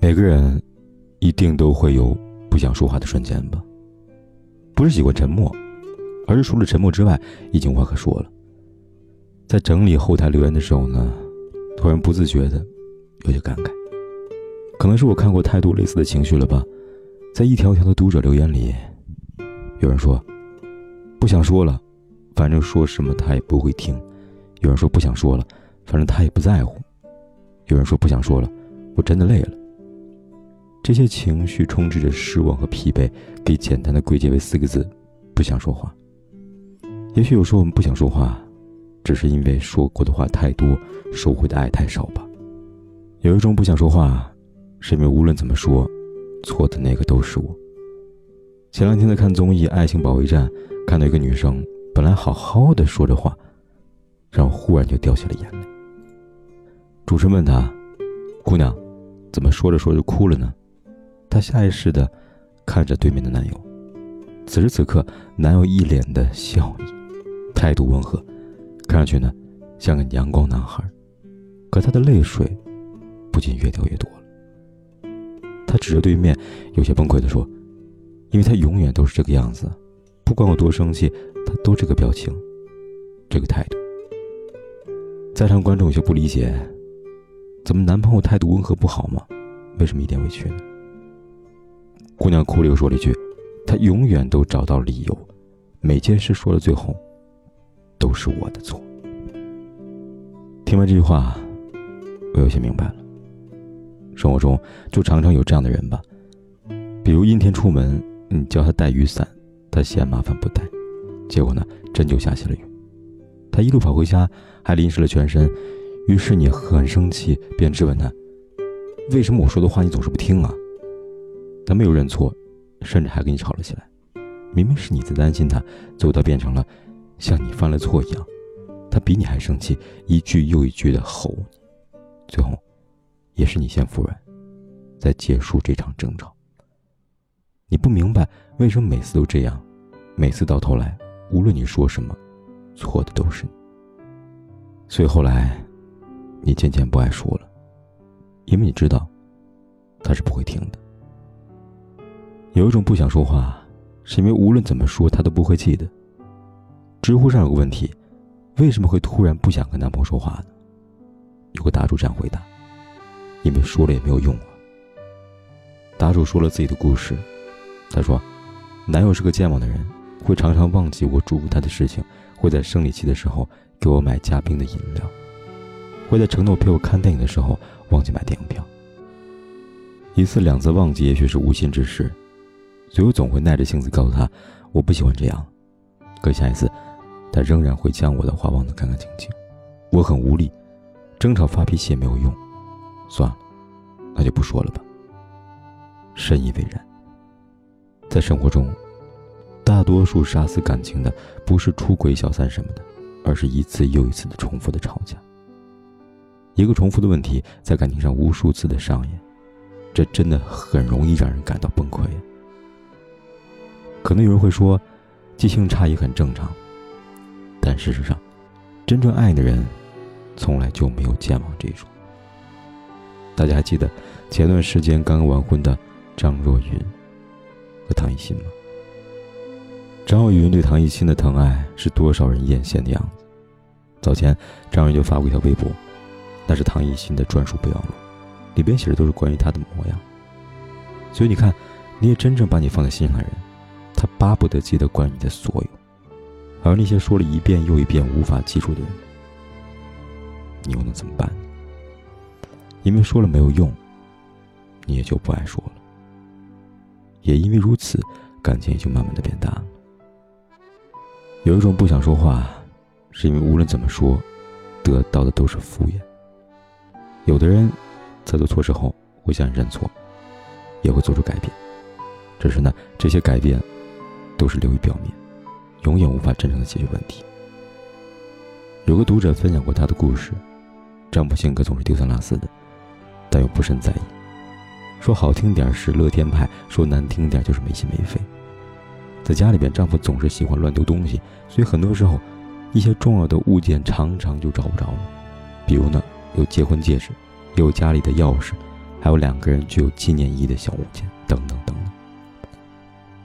每个人一定都会有不想说话的瞬间吧？不是习惯沉默，而是除了沉默之外，已经无话可说了。在整理后台留言的时候呢，突然不自觉的有些感慨。可能是我看过太多类似的情绪了吧？在一条条的读者留言里，有人说不想说了，反正说什么他也不会听；有人说不想说了，反正他也不在乎；有人说不想说了，我真的累了。这些情绪充斥着失望和疲惫，可以简单的归结为四个字：不想说话。也许有时候我们不想说话，只是因为说过的话太多，收回的爱太少吧。有一种不想说话，是因为无论怎么说，错的那个都是我。前两天在看综艺《爱情保卫战》，看到一个女生本来好好的说着话，然后忽然就掉下了眼泪。主持人问她：“姑娘，怎么说着说着哭了呢？”她下意识的看着对面的男友，此时此刻，男友一脸的笑意，态度温和，看上去呢像个阳光男孩。可他的泪水不禁越掉越多了。他指着对面，有些崩溃的说：“因为他永远都是这个样子，不管我多生气，他都这个表情，这个态度。”在场观众有些不理解：“怎么男朋友态度温和不好吗？为什么一点委屈呢？”姑娘哭了，又说了一句：“他永远都找到理由，每件事说到最后，都是我的错。”听完这句话，我有些明白了。生活中就常常有这样的人吧，比如阴天出门，你叫他带雨伞，他嫌麻烦不带，结果呢，真就下起了雨。他一路跑回家，还淋湿了全身，于是你很生气，便质问他：“为什么我说的话你总是不听啊？”他没有认错，甚至还跟你吵了起来。明明是你在担心他，最后他变成了像你犯了错一样，他比你还生气，一句又一句的吼你。最后，也是你先服软，再结束这场争吵。你不明白为什么每次都这样，每次到头来，无论你说什么，错的都是你。所以后来，你渐渐不爱说了，因为你知道，他是不会听的。有一种不想说话，是因为无论怎么说，他都不会记得。知乎上有个问题：为什么会突然不想跟男朋友说话呢？有个答主这样回答：因为说了也没有用啊。答主说了自己的故事，他说，男友是个健忘的人，会常常忘记我嘱咐他的事情，会在生理期的时候给我买加冰的饮料，会在承诺陪我看电影的时候忘记买电影票。一次两次忘记，也许是无心之失。所以我总会耐着性子告诉他，我不喜欢这样。可下一次，他仍然会将我的话忘得干干净净。我很无力，争吵发脾气也没有用。算了，那就不说了吧。深以为然。在生活中，大多数杀死感情的不是出轨、小三什么的，而是一次又一次的重复的吵架。一个重复的问题在感情上无数次的上演，这真的很容易让人感到崩溃。可能有人会说，记性差也很正常。但事实上，真正爱的人，从来就没有健忘这种。大家还记得前段时间刚刚完婚的张若昀和唐艺昕吗？张若昀对唐艺昕的疼爱是多少人艳羡的样子。早前张若昀就发过一条微博，那是唐艺昕的专属备忘录，里边写的都是关于他的模样。所以你看，你也真正把你放在心上的人。巴不得记得关于你的所有，而那些说了一遍又一遍无法记住的人，你又能怎么办？因为说了没有用，你也就不爱说了。也因为如此，感情也就慢慢的变淡了。有一种不想说话，是因为无论怎么说，得到的都是敷衍。有的人在做错事后会向你认错，也会做出改变，只是呢，这些改变都是流于表面，永远无法真正的解决问题。有个读者分享过他的故事，丈夫性格总是丢三落四的，但又不甚在意，说好听点是乐天派，说难听点就是没心没肺。在家里边，丈夫总是喜欢乱丢东西，所以很多时候，一些重要的物件常常就找不着了。比如呢，有结婚戒指，有家里的钥匙，还有两个人具有纪念意义的小物件，等等等等。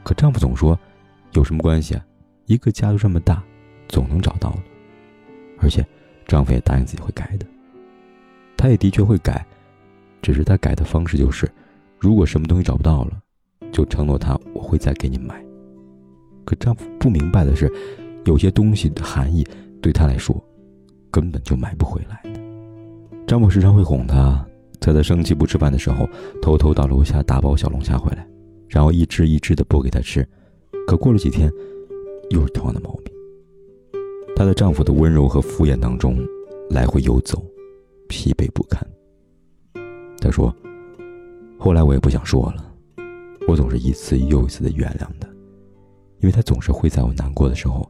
可丈夫总说，有什么关系啊？一个家都这么大，总能找到的。而且，丈夫也答应自己会改的。他也的确会改，只是他改的方式就是，如果什么东西找不到了，就承诺他我会再给你买。可丈夫不明白的是，有些东西的含义对他来说，根本就买不回来的。丈夫时常会哄她，在她生气不吃饭的时候，偷偷到楼下打包小龙虾回来，然后一只一只的剥给她吃。可过了几天，又是同样的毛病。她在丈夫的温柔和敷衍当中来回游走，疲惫不堪。她说：“后来我也不想说了，我总是一次又一次的原谅他。”因为他总是会在我难过的时候，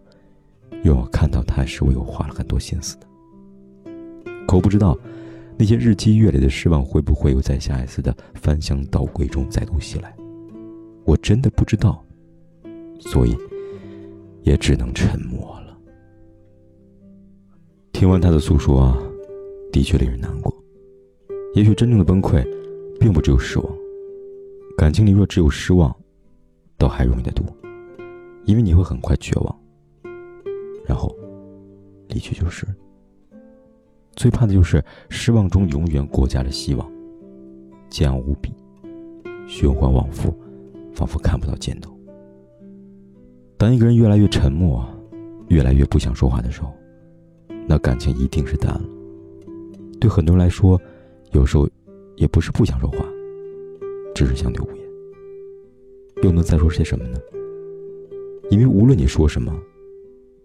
让我看到他是为我花了很多心思的。可我不知道，那些日积月累的失望会不会又在下一次的翻箱倒柜中再度袭来？我真的不知道，所以也只能沉默了。听完他的诉说，的确令人难过。也许真正的崩溃，并不只有失望。感情里若只有失望，倒还容易得多。因为你会很快绝望，然后离去就是。最怕的就是失望中永远裹挟着希望，煎熬无比，循环往复，仿佛看不到尽头。当一个人越来越沉默，越来越不想说话的时候，那感情一定是淡了。对很多人来说，有时候也不是不想说话，只是相对无言。又能再说些什么呢？因为无论你说什么，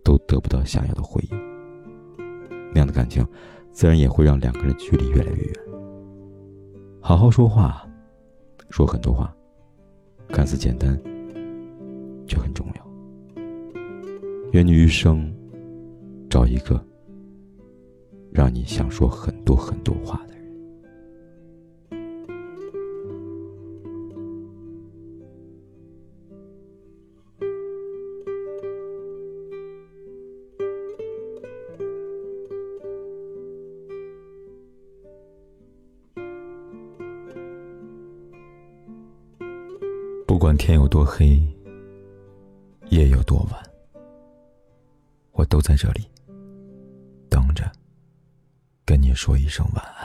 都得不到想要的回应。那样的感情，自然也会让两个人距离越来越远。好好说话，说很多话，看似简单，却很重。愿你余生找一个让你想说很多很多话的人。不管天有多黑，夜有多晚，我都在这里等着，跟你说一声晚安。